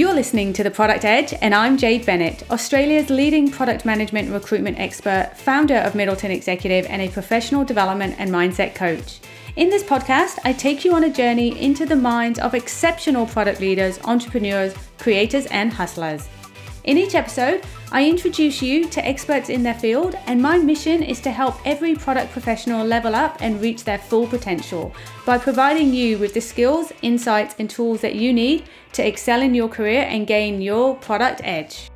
You're listening to The Product Edge, and I'm Jade Bennett, Australia's leading product management recruitment expert, founder of Middleton Executive, and a professional development and mindset coach. In this podcast, I take you on a journey into the minds of exceptional product leaders, entrepreneurs, creators, and hustlers. In each episode, I introduce you to experts in their field, and my mission is to help every product professional level up and reach their full potential by providing you with the skills, insights, and tools that you need to excel in your career and gain your product edge.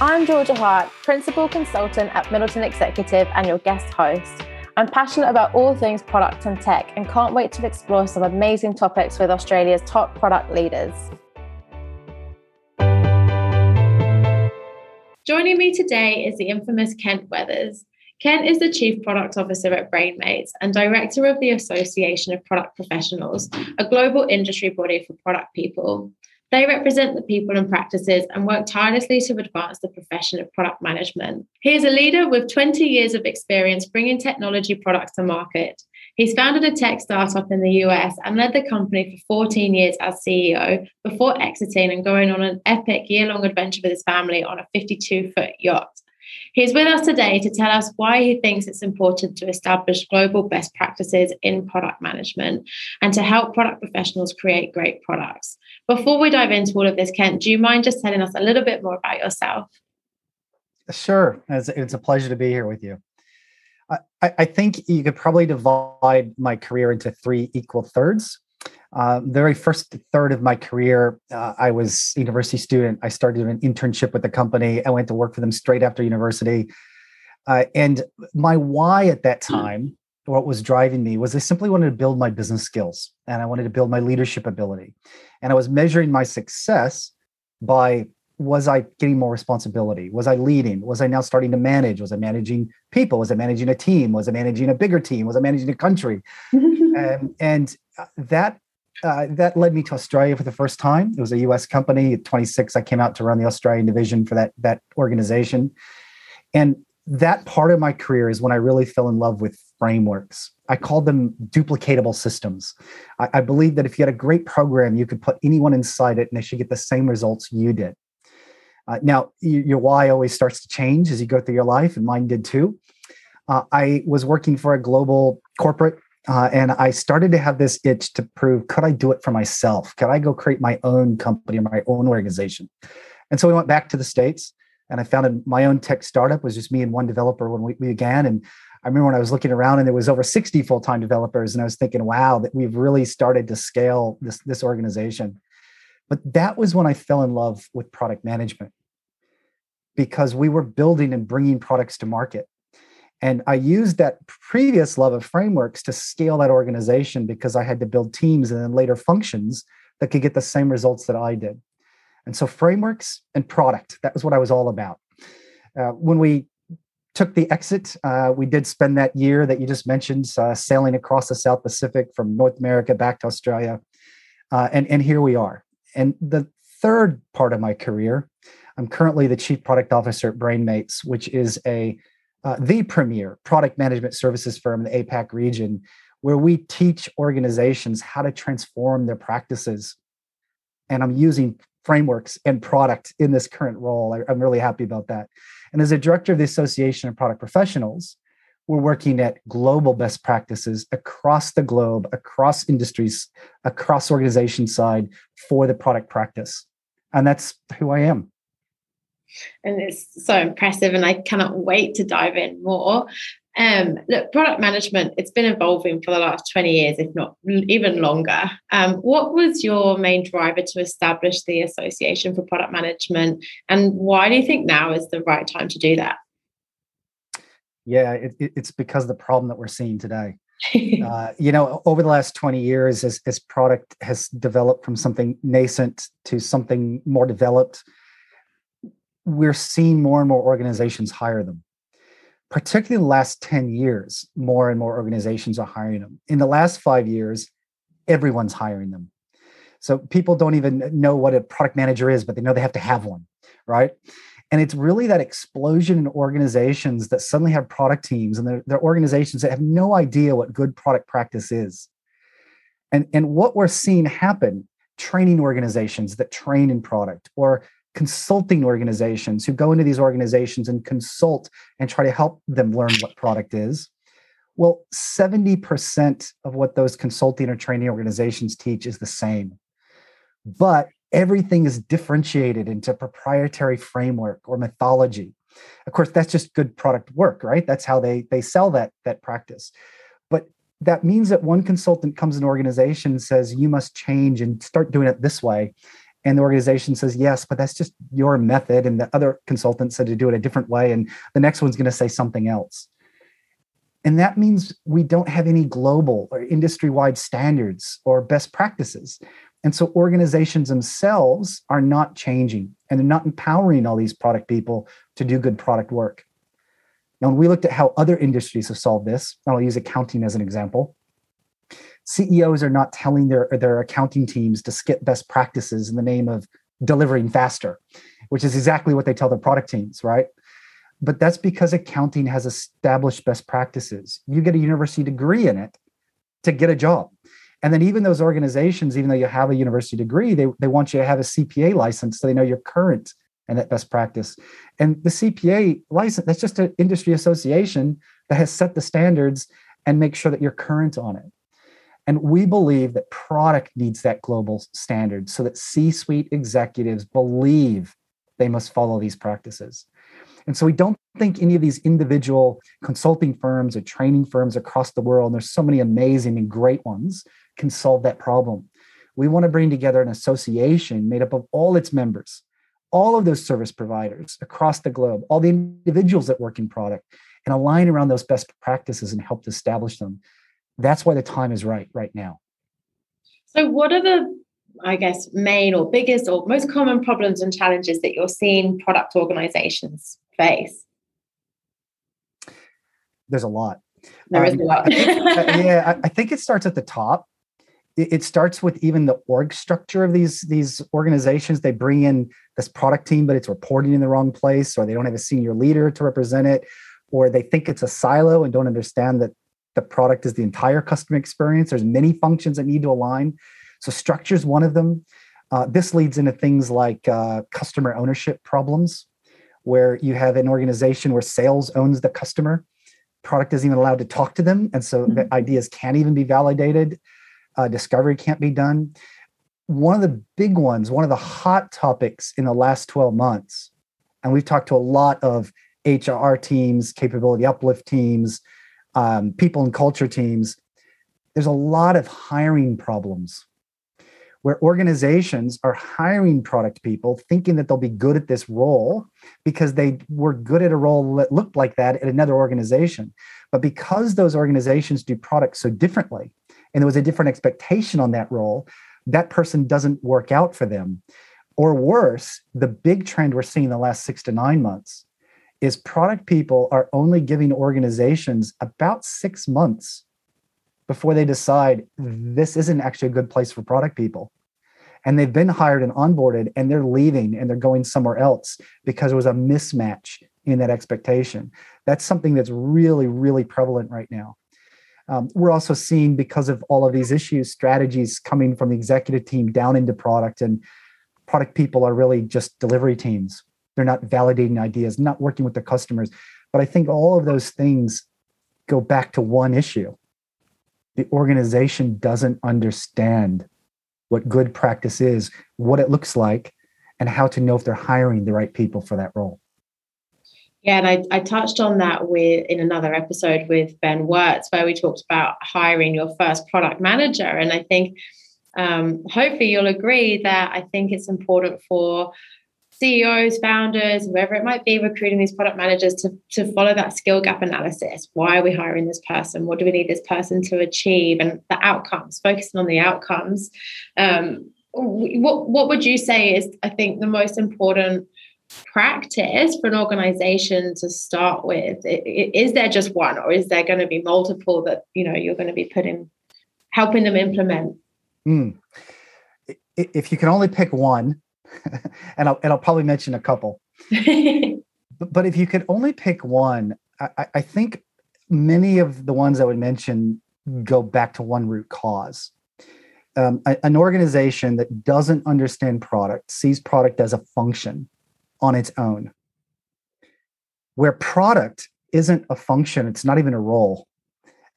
I'm Georgia Hart, Principal Consultant at Middleton Executive and your guest host. I'm passionate about all things product and tech and can't wait to explore some amazing topics with Australia's top product leaders. Joining me today is the infamous Kent Weathers. Kent is the Chief Product Officer at BrainMates and Director of the Association of Product Professionals, a global industry body for product people. They represent the people and practices and work tirelessly to advance the profession of product management. He is a leader with 20 years of experience bringing technology products to market. He's founded a tech startup in the US and led the company for 14 years as CEO before exiting and going on an epic year long adventure with his family on a 52 foot yacht. He's with us today to tell us why he thinks it's important to establish global best practices in product management and to help product professionals create great products. Before we dive into all of this, Kent, do you mind just telling us a little bit more about yourself? Sure. It's, it's a pleasure to be here with you. I, I, think you could probably divide my career into three equal thirds. Uh, the very first third of my career, uh, I was a university student. I started an internship with the company. I went to work for them straight after university. Uh, and my why at that hmm. time what was driving me was I simply wanted to build my business skills and I wanted to build my leadership ability. And I was measuring my success by was I getting more responsibility? Was I leading? Was I now starting to manage? Was I managing people? Was I managing a team? Was I managing a bigger team? Was I managing a country? um, and uh, that uh, that led me to Australia for the first time. It was a U.S. company. At 26, I came out to run the Australian division for that that organization, and that part of my career is when I really fell in love with frameworks. I called them duplicatable systems. I, I, believe that if you had a great program, you could put anyone inside it and they should get the same results you did. Uh, now, your why always starts to change as you go through your life, and mine did too. Uh, I was working for a global corporate, uh, and I started to have this itch to prove could I do it for myself? Could I go create my own company or my own organization? And so we went back to the States and I founded my own tech startup. It was just me and one developer when we, we began. And I remember when I was looking around and there was over 60 full-time developers, and I was thinking, wow, that we've really started to scale this, this organization. But that was when I fell in love with product management because we were building and bringing products to market. And I used that previous love of frameworks to scale that organization because I had to build teams and then later functions that could get the same results that I did. And so frameworks and product, that was what I was all about. Uh, when we took the exit, uh, we did spend that year that you just mentioned uh, sailing across the South Pacific from North America back to Australia. Uh, and, and here we are. And the third part of my career, I'm currently the chief product officer at BrainMates, which is a uh, the premier product management services firm in the APAC region, where we teach organizations how to transform their practices. And I'm using frameworks and product in this current role. I, am really happy about that. And as a director of the Association of Product Professionals, we're working at global best practices across the globe, across industries, across organization side for the product practice. And that's who I am. And it's so impressive, and I cannot wait to dive in more. Um, look, product management, it's been evolving for the last 20 years, if not even longer. Um, what was your main driver to establish the Association for Product Management? And why do you think now is the right time to do that? Yeah, it, it's because the problem that we're seeing today. uh, you know, over the last 20 years, as, as product has developed from something nascent to something more developed, we're seeing more and more organizations hire them particularly in the last 10 years, more and more organizations are hiring them. In the last five years, everyone's hiring them. So people don't even know what a product manager is, but they know they have to have one, right? And it's really that explosion in organizations that suddenly have product teams and they're, they're organizations that have no idea what good product practice is. And, and what we're seeing happen training organizations that train in product or consulting organizations who go into these organizations and consult and try to help them learn what product is. Well, 70% of what those consulting or training organizations teach is the same. But everything is differentiated into proprietary framework or mythology. Of course, that's just good product work, right? That's how they they sell that that practice. But that means that one consultant comes in an organization and says you must change and start doing it this way and the organization says yes but that's just your method. And the other consultant said to do it a different way and the next one's going to say something else. And that means we don't have any global or industry wide standards or best practices. And so organizations themselves are not changing and they're not empowering all these product people to do good product work. Now when we looked at how other industries have solved this i'll use accounting as an example CEOs are not telling their, their accounting teams to skip best practices in the name of delivering faster, which is exactly what they tell their product teams, right? But that's because accounting has established best practices. You get a university degree in it to get a job. And then even those organizations, even though you have a university degree, they, they want you to have a CPA license so they know you're current and that best practice. And the CPA license, that's just an industry association that has set the standards and make sure that you're current on it. And we believe that product needs that global standard so that C suite executives believe they must follow these practices. And so we don't think any of these individual consulting firms or training firms across the world, and there's so many amazing and great ones, can solve that problem. We want to bring together an association made up of all its members, all of those service providers across the globe, all the individuals that work in product, and align around those best practices and help to establish them that's why the time is right right now. So, what are the, I guess, main or biggest or most common problems and challenges that you're seeing product organizations face? There's a lot. There um, is a lot. I think, uh, yeah, I, I think it starts at the top. It, it starts with even the org structure of these these organizations. They bring in this product team, but it's reporting in the wrong place, or they don't have a senior leader to represent it, or they think it's a silo and don't understand that the product is the entire customer experience. There's many functions that need to align. So structure is one of them. Uh, this leads into things like uh, customer ownership problems, where you have an organization where sales owns the customer, product isn't even allowed to talk to them, and so mm-hmm. the ideas can't even be validated. Uh, discovery can't be done. One of the big ones, one of the hot topics in the last 12 months, and we've talked to a lot of HR teams, capability uplift teams, um, people and culture teams, there's a lot of hiring problems where organizations are hiring product people thinking that they'll be good at this role because they were good at a role that looked like that at another organization. But because those organizations do products so differently, and there was a different expectation on that role, that person doesn't work out for them. Or worse, the big trend we're seeing the last six to nine months is product people are only giving organizations about six months before they decide this isn't actually a good place for product people. And they've been hired and onboarded and they're leaving and they're going somewhere else because there was a mismatch in that expectation. That's something that's really, really prevalent right now. Um, we're also seeing, because of all of these issues, strategies coming from the executive team down into product, and product people are really just delivery teams they're not validating ideas, not working with the customers. But I think all of those things go back to one issue. The organization doesn't understand what good practice is, what it looks like, and how to know if they're hiring the right people for that role. Yeah, and I, I touched on that with in another episode with Ben Wertz, where we talked about hiring your first product manager. And I think um, hopefully you'll agree that I think it's important for CEOs, founders, whoever it might be, recruiting these product managers to, to follow that skill gap analysis. Why are we hiring this person? What do we need this person to achieve? And the outcomes, focusing on the outcomes. Um, what, what would you say is, I think, the most important practice for an organization to start with? Is there just one, or is there going to be multiple that you know you're going to be putting, helping them implement? Mm. If you can only pick one, and I'll and I'll probably mention a couple. but, but if you could only pick one, I, I think many of the ones I would mention go back to one root cause. Um, a, an organization that doesn't understand product sees product as a function on its own, where product isn't a function, it's not even a role.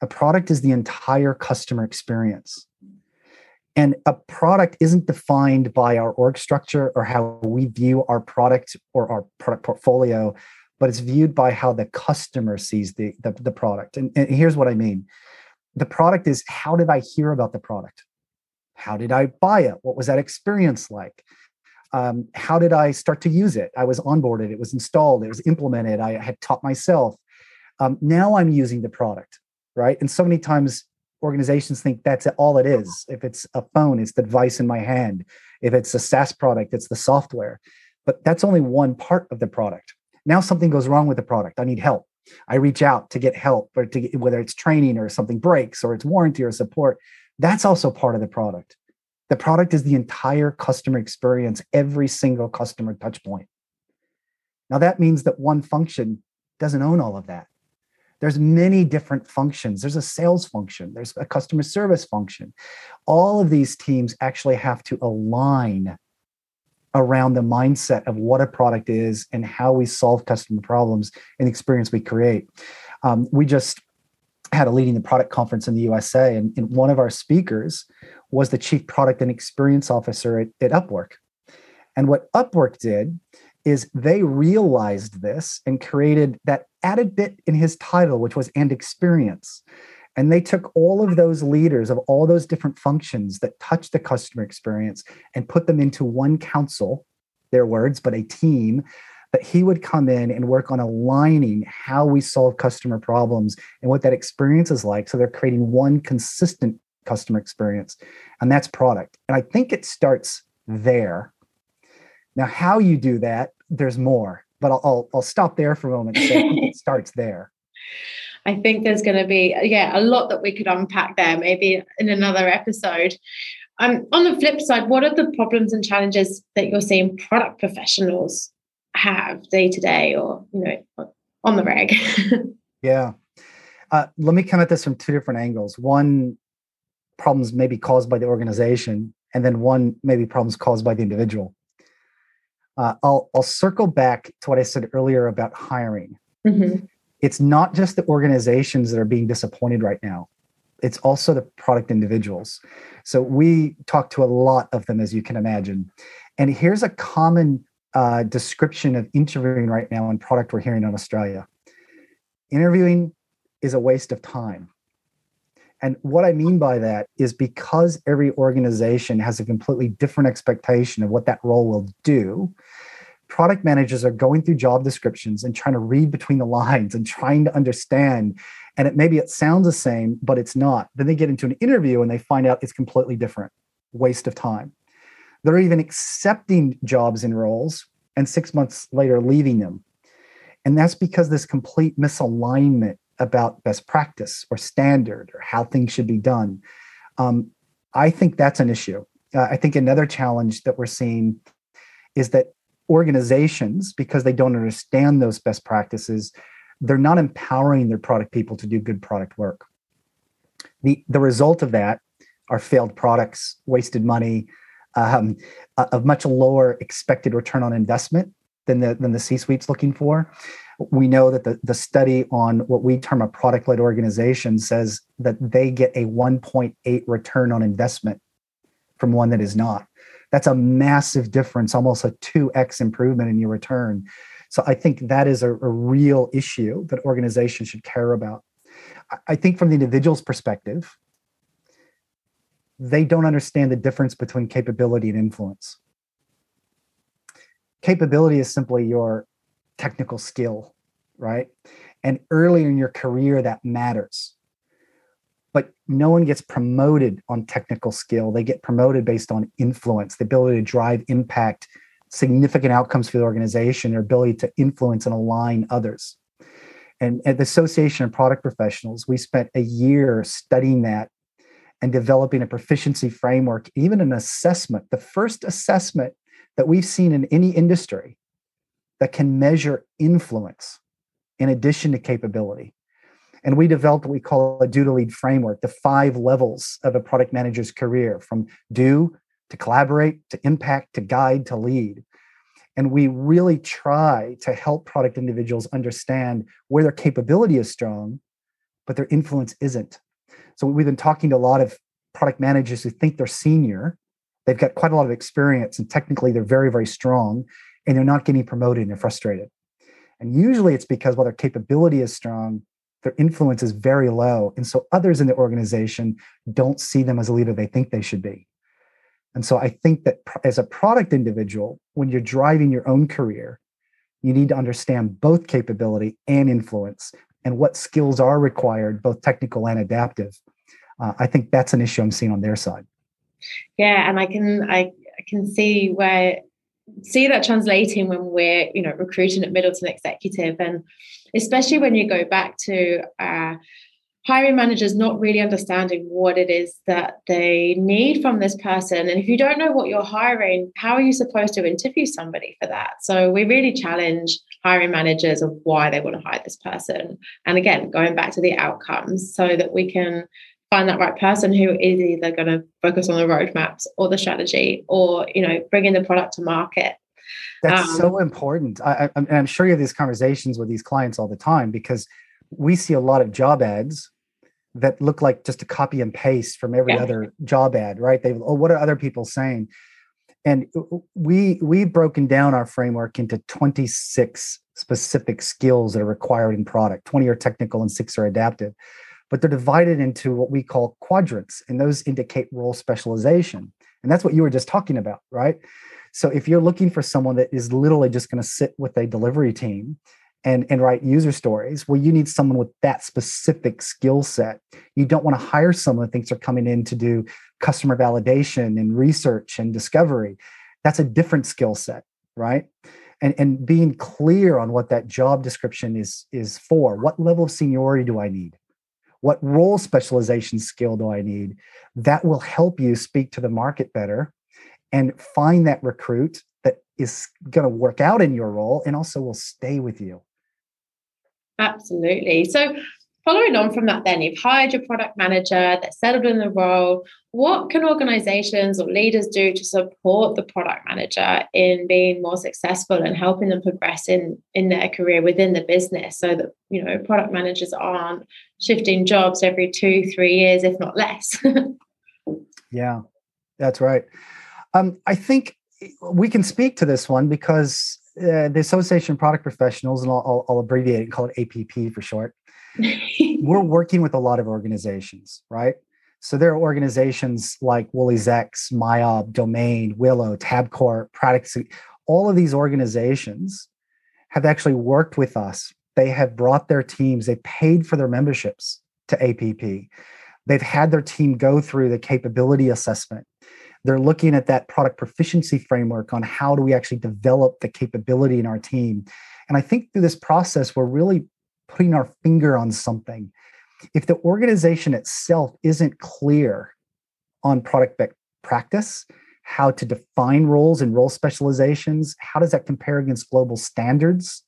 A product is the entire customer experience. And a product isn't defined by our org structure or how we view our product or our product portfolio, but it's viewed by how the customer sees the, the, the product. And, and here's what I mean the product is how did I hear about the product? How did I buy it? What was that experience like? Um, how did I start to use it? I was onboarded, it was installed, it was implemented, I had taught myself. Um, now I'm using the product, right? And so many times organizations think that's all it is. If it's a phone, it's the device in my hand. If it's a SaaS product, it's the software. But that's only one part of the product. Now something goes wrong with the product. I need help. I reach out to get help, or to get, whether it's training or something breaks or it's warranty or support. That's also part of the product. The product is the entire customer experience, every single customer touch point. Now that means that one function doesn't own all of that there's many different functions. There's a sales function. There's a customer service function. All of these teams actually have to align around the mindset of what a product is and how we solve customer problems and experience we create. Um, we just had a leading the product conference in the usa and, and, one of our speakers was the chief product and experience officer at, at upwork. And what upwork did is they realized this and created that added bit in his title, which was and experience. And they took all of those leaders of all those different functions that touch the customer experience and put them into one council, their words, but a team that he would come in and work on aligning how we solve customer problems and what that experience is like. So they're creating one consistent customer experience, and that's product. And I think it starts there now, how you do that, there's more, but I'll, I'll, I'll stop there for a moment. it starts there. I think there's going to be, yeah, a lot that we could unpack there, maybe in another episode. Um, on the flip side, what are the problems and challenges that you're seeing product professionals have day to day or, you know, on the reg? yeah. Uh, let me come at this from two different angles. One, problems maybe caused by the organization, and then one, maybe problems caused by the individual uh, I'll I'll circle back to what I said earlier about hiring. Mm-hmm. It's not just the organizations that are being disappointed right now; it's also the product individuals. So we talk to a lot of them, as you can imagine. And here's a common uh, description of interviewing right now in product we're hearing in Australia. Interviewing is a waste of time. And what I mean by that is because every organization has a completely different expectation of what that role will do, product managers are going through job descriptions and trying to read between the lines and trying to understand. And it maybe it sounds the same, but it's not. Then they get into an interview and they find out it's completely different. Waste of time. They're even accepting jobs and roles and six months later leaving them. And that's because this complete misalignment about best practice or standard or how things should be done. Um, I think that's an issue. Uh, I think another challenge that we're seeing is that organizations, because they don't understand those best practices, they're not empowering their product people to do good product work. The, the result of that are failed products, wasted money, um, a, a much lower expected return on investment than the, than the C-suite's looking for we know that the, the study on what we term a product led organization says that they get a 1.8 return on investment from one that is not. That's a massive difference, almost a 2x improvement in your return. So I think that is a, a real issue that organizations should care about. I think from the individual's perspective, they don't understand the difference between capability and influence. Capability is simply your technical skill, right? And earlier in your career, that matters. But no one gets promoted on technical skill. They get promoted based on influence, the ability to drive impact, significant outcomes for the organization, their ability to influence and align others. And at the Association of Product Professionals, we spent a year studying that and developing a proficiency framework, even an assessment, the first assessment that we've seen in any industry that can measure influence in addition to capability. And we developed what we call a do to lead framework, the five levels of a product manager's career from do to collaborate to impact to guide to lead. And we really try to help product individuals understand where their capability is strong, but their influence isn't. So we've been talking to a lot of product managers who think they're senior. They've got quite a lot of experience and technically they're very, very strong and they're not getting promoted and they're frustrated. And usually it's because while their capability is strong, their influence is very low. And so others in the organization don't see them as a leader they think they should be. And so I think that as a product individual, when you're driving your own career, you need to understand both capability and influence and what skills are required, both technical and adaptive. Uh, I think that's an issue I'm seeing on their side. Yeah, and I can I, I can see where see that translating when we're you know recruiting at Middleton Executive, and especially when you go back to uh, hiring managers not really understanding what it is that they need from this person. And if you don't know what you're hiring, how are you supposed to interview somebody for that? So we really challenge hiring managers of why they want to hire this person. And again, going back to the outcomes so that we can find that right person who is either going to focus on the roadmaps or the strategy or, you know, bringing the product to market. That's um, so important. I, I, I'm sure you have these conversations with these clients all the time because we see a lot of job ads that look like just a copy and paste from every yeah. other job ad, right? They oh, what are other people saying? And we we've broken down our framework into 26 specific skills that are required in product. 20 are technical and six are adaptive. But they're divided into what we call quadrants, and those indicate role specialization. And that's what you were just talking about, right? So if you're looking for someone that is literally just going to sit with a delivery team and, and write user stories. Well, you need someone with that specific skill set. You don't want to hire someone that thinks they're coming in to do customer validation and research and discovery. That's a different skill set, right? And, and being clear on what that job description is, is for. What level of seniority do I need? What role specialization skill do I need? That will help you speak to the market better and find that recruit that is going to work out in your role and also will stay with you. Absolutely. So, following on from that, then you've hired your product manager, they're settled in the role. What can organizations or leaders do to support the product manager in being more successful and helping them progress in, in their career within the business so that, you know, product managers aren't shifting jobs every two, three years, if not less? yeah, that's right. Um, I think we can speak to this one because uh, the Association of Product Professionals, and I'll, I'll, I'll abbreviate it and call it APP for short. we're working with a lot of organizations, right? So there are organizations like Woolies X, MYOB, Domain, Willow, Tabcorp, Products. All of these organizations have actually worked with us. They have brought their teams, they paid for their memberships to APP. They've had their team go through the capability assessment they're looking at that product proficiency framework on how do we actually develop the capability in our team. And I think through this process, we're really putting our finger on something. If the organization itself isn't clear on product practice, how to define roles and role specializations, how does that compare against global standards?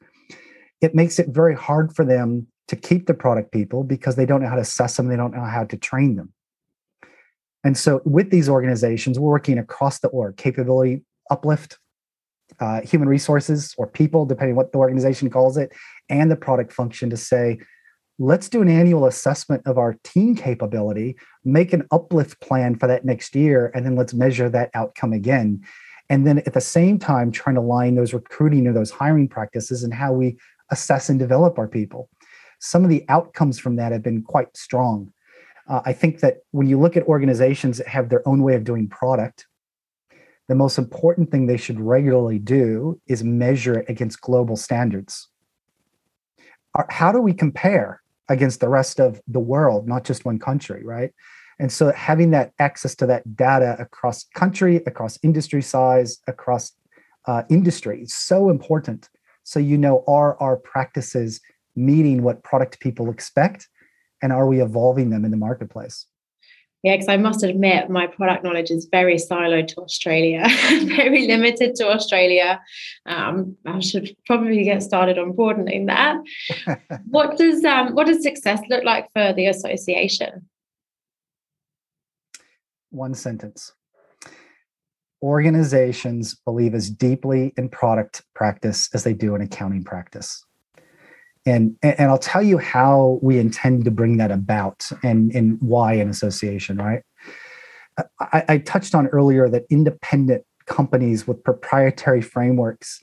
It makes it very hard for them to keep the product people because they don't know how to assess them, they don't know how to train them. And so with these organizations, we're working across the org, capability uplift, uh, human resources or people, depending what the organization calls it, and the product function to say, let's do an annual assessment of our team capability, make an uplift plan for that next year, and then let's measure that outcome again. And then at the same time, trying to line those recruiting or those hiring practices and how we assess and develop our people. Some of the outcomes from that have been quite strong. Uh, I think that when you look at organizations that have their own way of doing product, the most important thing they should regularly do is measure it against global standards. How do we compare against the rest of the world, not just one country, right? And so having that access to that data across country, across industry size, across uh, industry is so important. So you know, are our practices meeting what product people expect and are we evolving them in the marketplace Yeah, because I must admit, my product knowledge is very siloed to Australia, very limited to Australia. Um, I should probably get started on broadening that. what does um, what does success look like for the association? One sentence. Organizations believe as deeply in product practice as they do in accounting practice and and I'll tell you how we intend to bring that about and and why an association, right? I, I touched on earlier that independent companies with proprietary frameworks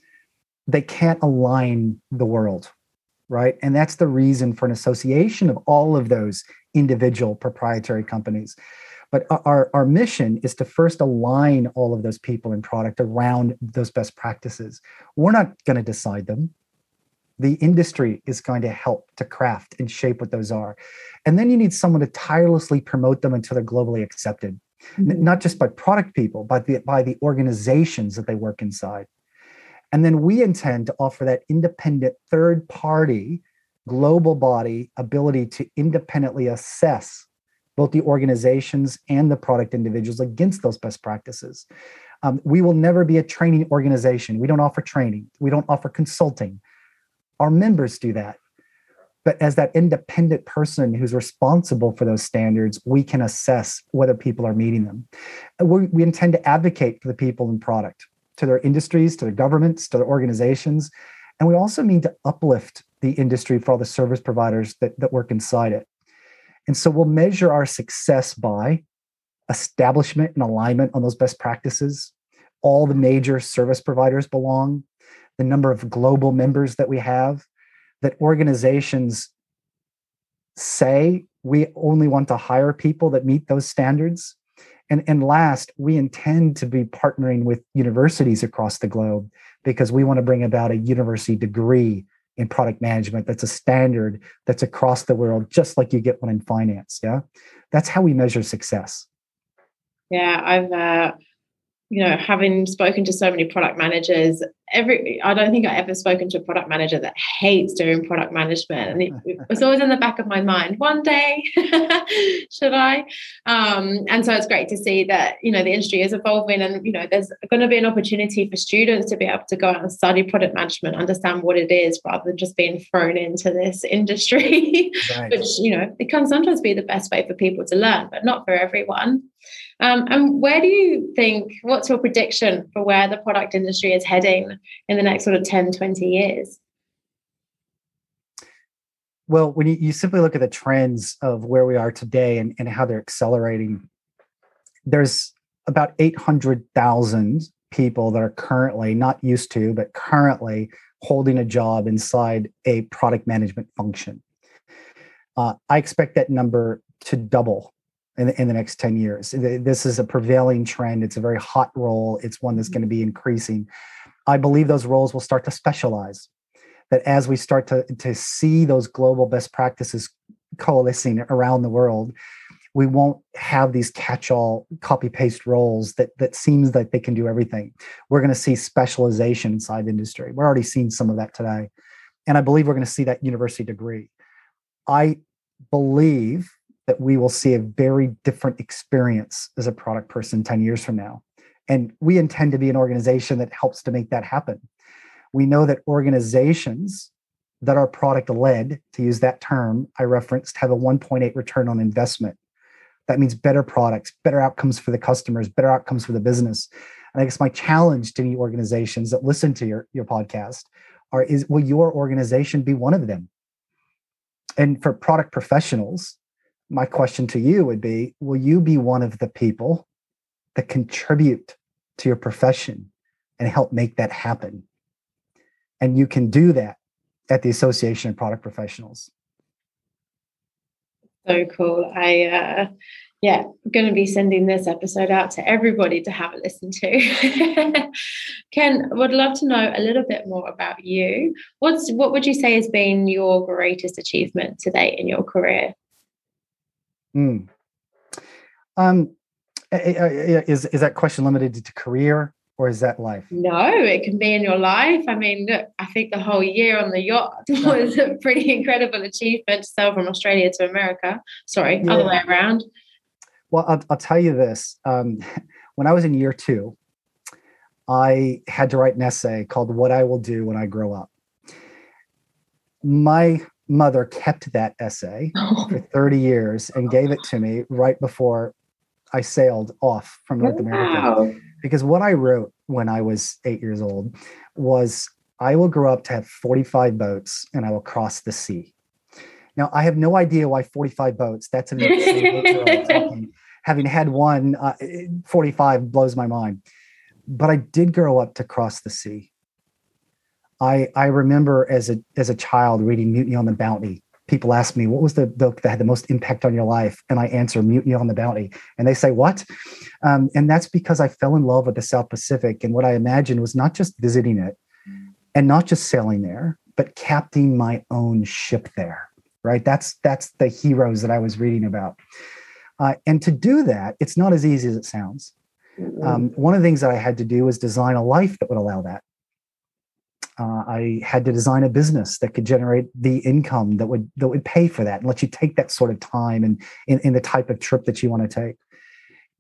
they can't align the world, right? And that's the reason for an association of all of those individual proprietary companies. But our, our mission is to first align all of those people and product around those best practices. We're not going to decide them the industry is going to help to craft and shape what those are. And then you need someone to tirelessly promote them until they're globally accepted, mm-hmm. not just by product people, but the, by the organizations that they work inside. And then we intend to offer that independent third party global body ability to independently assess both the organizations and the product individuals against those best practices. Um, we will never be a training organization. We don't offer training. We don't offer consulting. Our members do that. But as that independent person who's responsible for those standards, we can assess whether people are meeting them. We, we intend to advocate for the people and product, to their industries, to their governments, to their organizations. And we also need to uplift the industry for all the service providers that, that work inside it. And so we'll measure our success by establishment and alignment on those best practices. All the major service providers belong the number of global members that we have, that organizations say we only want to hire people that meet those standards. And, and last, we intend to be partnering with universities across the globe because we want to bring about a university degree in product management that's a standard that's across the world, just like you get one in finance. Yeah. That's how we measure success. Yeah, I've uh, you know, having spoken to so many product managers, every I don't think I ever spoken to a product manager that hates doing product management. And it, it was always in the back of my mind, one day, should I? Um, and so it's great to see that, you know, the industry is evolving and, you know, there's going to be an opportunity for students to be able to go out and study product management, understand what it is rather than just being thrown into this industry, right. which, you know, it can sometimes be the best way for people to learn, but not for everyone. Um, and where do you think, what's your prediction for where the product industry is heading in the next sort of 10, 20 years? Well, when you, you simply look at the trends of where we are today and, and how they're accelerating, there's about 800,000 people that are currently not used to, but currently holding a job inside a product management function. Uh, I expect that number to double in, in the next 10 years. This is a prevailing trend. It's a very hot role. It's one that's going to mm-hmm. be increasing. I believe those roles will start to specialize. That as we start to, to see those global best practices coalescing around the world, we won't have these catch-all copy-paste roles that that seems like they can do everything. We're going to see specialization inside industry. We're already seeing some of that today. And I believe we're going to see that university degree. I believe that we will see a very different experience as a product person 10 years from now. And we intend to be an organization that helps to make that happen. We know that organizations that are product led, to use that term I referenced, have a 1.8 return on investment. That means better products, better outcomes for the customers, better outcomes for the business. And I guess my challenge to any organizations that listen to your, your podcast are is will your organization be one of them? And for product professionals, my question to you would be Will you be one of the people that contribute to your profession and help make that happen? And you can do that at the Association of Product Professionals. So cool. I, uh, yeah, I'm going to be sending this episode out to everybody to have a listen to. Kent, would love to know a little bit more about you. What's what would you say has been your greatest achievement to date in your career? Mm. Um, is is that question limited to career or is that life? No, it can be in your life. I mean, look, I think the whole year on the yacht was a pretty incredible achievement to sail from Australia to America. Sorry, yeah. other way around. Well, I'll, I'll tell you this. Um, when I was in year two, I had to write an essay called What I Will Do When I Grow Up. My mother kept that essay for 30 years and gave it to me right before I sailed off from North wow. America. Because what I wrote when I was eight years old was I will grow up to have 45 boats and I will cross the sea. Now, I have no idea why 45 boats, that's an talking. Having had one, uh, 45 blows my mind. But I did grow up to cross the sea. I, I remember as a, as a child reading Mutiny on the Bounty. People ask me, what was the book that had the most impact on your life? And I answer Mutiny on the Bounty. And they say, what? Um, and that's because I fell in love with the South Pacific. And what I imagined was not just visiting it and not just sailing there, but captaining my own ship there right? That's that's the heroes that I was reading about. Uh, and to do that, it's not as easy as it sounds. Mm-hmm. Um, one of the things that I had to do was design a life that would allow that. Uh, I had to design a business that could generate the income that would that would pay for that and let you take that sort of time and in, in the type of trip that you want to take.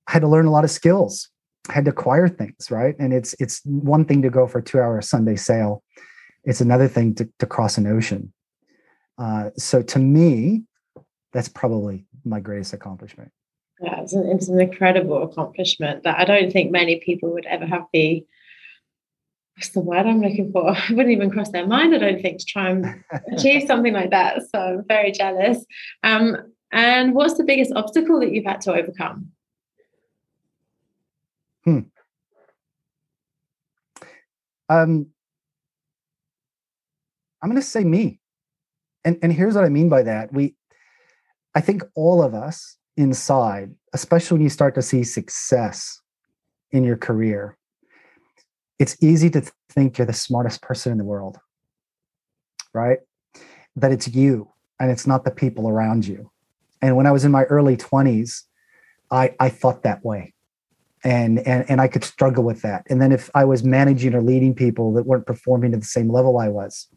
I had to learn a lot of skills. I had to acquire things, right? And it's it's one thing to go for a two hour Sunday sail. It's another thing to, to cross an ocean. Uh, so to me, that's probably my greatest accomplishment. Yeah, it's an, it's an incredible accomplishment that I don't think many people would ever have the what's the word I'm looking for? It wouldn't even cross their mind, I don't think, to try and achieve something like that. So I'm very jealous. Um, and what's the biggest obstacle that you've had to overcome? Hmm. Um, I'm going to say me and and here's what I mean by that. We, I think all of us inside, especially when you start to see success in your career, it's easy to think you're the smartest person in the world, right? That it's you and it's not the people around you. And when I was in my early 20s, I, I thought that way. And, and and I could struggle with that. And then if I was managing or leading people that weren't performing to the same level I was,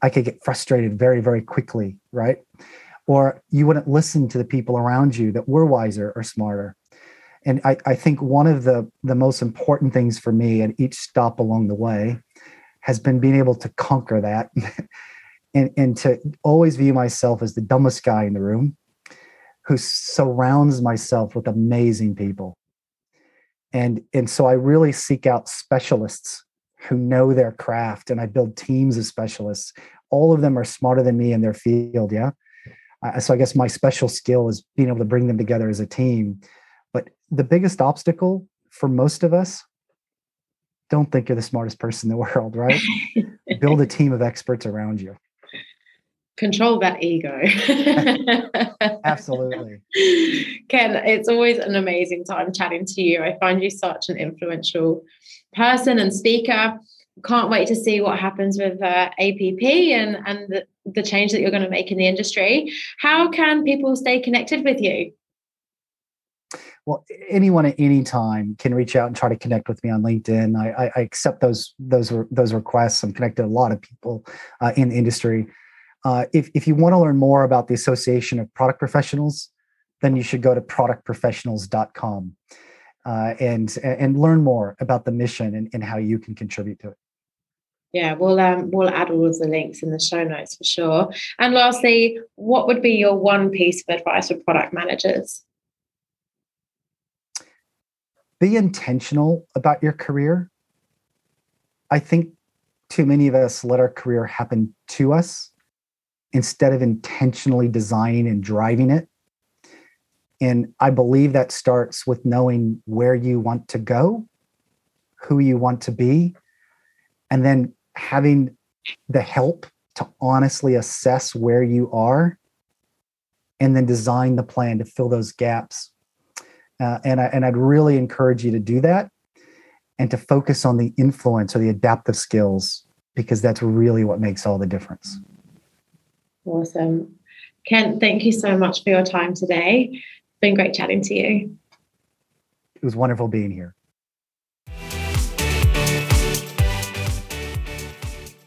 I could get frustrated very, very quickly, right? Or you wouldn't listen to the people around you that were wiser or smarter. And I, I think one of the, the most important things for me at each stop along the way has been being able to conquer that and, and to always view myself as the dumbest guy in the room who surrounds myself with amazing people. And, and so I really seek out specialists who know their craft and I build teams of specialists. All of them are smarter than me in their field. Yeah. Uh, so I guess my special skill is being able to bring them together as a team. But the biggest obstacle for most of us, don't think you're the smartest person in the world, right? build a team of experts around you. Control that ego. Absolutely. Kent, it's always an amazing time chatting to you. I find you such an influential person and speaker. Can't wait to see what happens with uh, APP and, and the, the change that you're going to make in the industry. How can people stay connected with you? Well anyone at any time can reach out and try to connect with me on linkedin i, I accept those those those requests i'm connected to a lot of people uh, in the industry uh, if, if you want to learn more about the association of product professionals then you should go to productprofessionals.com uh, and and learn more about the mission and, and how you can contribute to it. Yeah, we'll um, we'll add all of the links in the show notes for sure. And lastly, what would be your one piece of advice for product managers? Be intentional about your career. I think too many of us let our career happen to us instead of intentionally designing and driving it. And I believe that starts with knowing where you want to go, who you want to be, and then having the help to honestly assess where you are and then design the plan to fill those gaps. Uh, and, I, and I'd really encourage you to do that and to focus on the influence or the adaptive skills because that's really what makes all the difference. Awesome. Kent, thank you so much for your time today It's been great chatting to you. It was wonderful being here.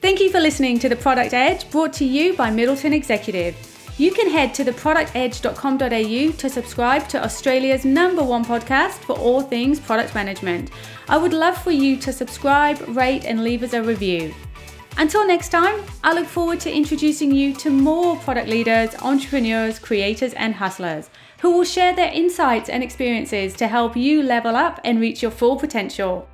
Thank you for listening to The Product Edge brought to you by Middleton Executive. You can head to theproductedge.com.au to subscribe to Australia's number one podcast for all things product management. I would love for you to subscribe, rate, and leave us a review. Until next time, I look forward to introducing you to more product leaders, entrepreneurs, creators, and hustlers who will share their insights and experiences to help you level up and reach your full potential.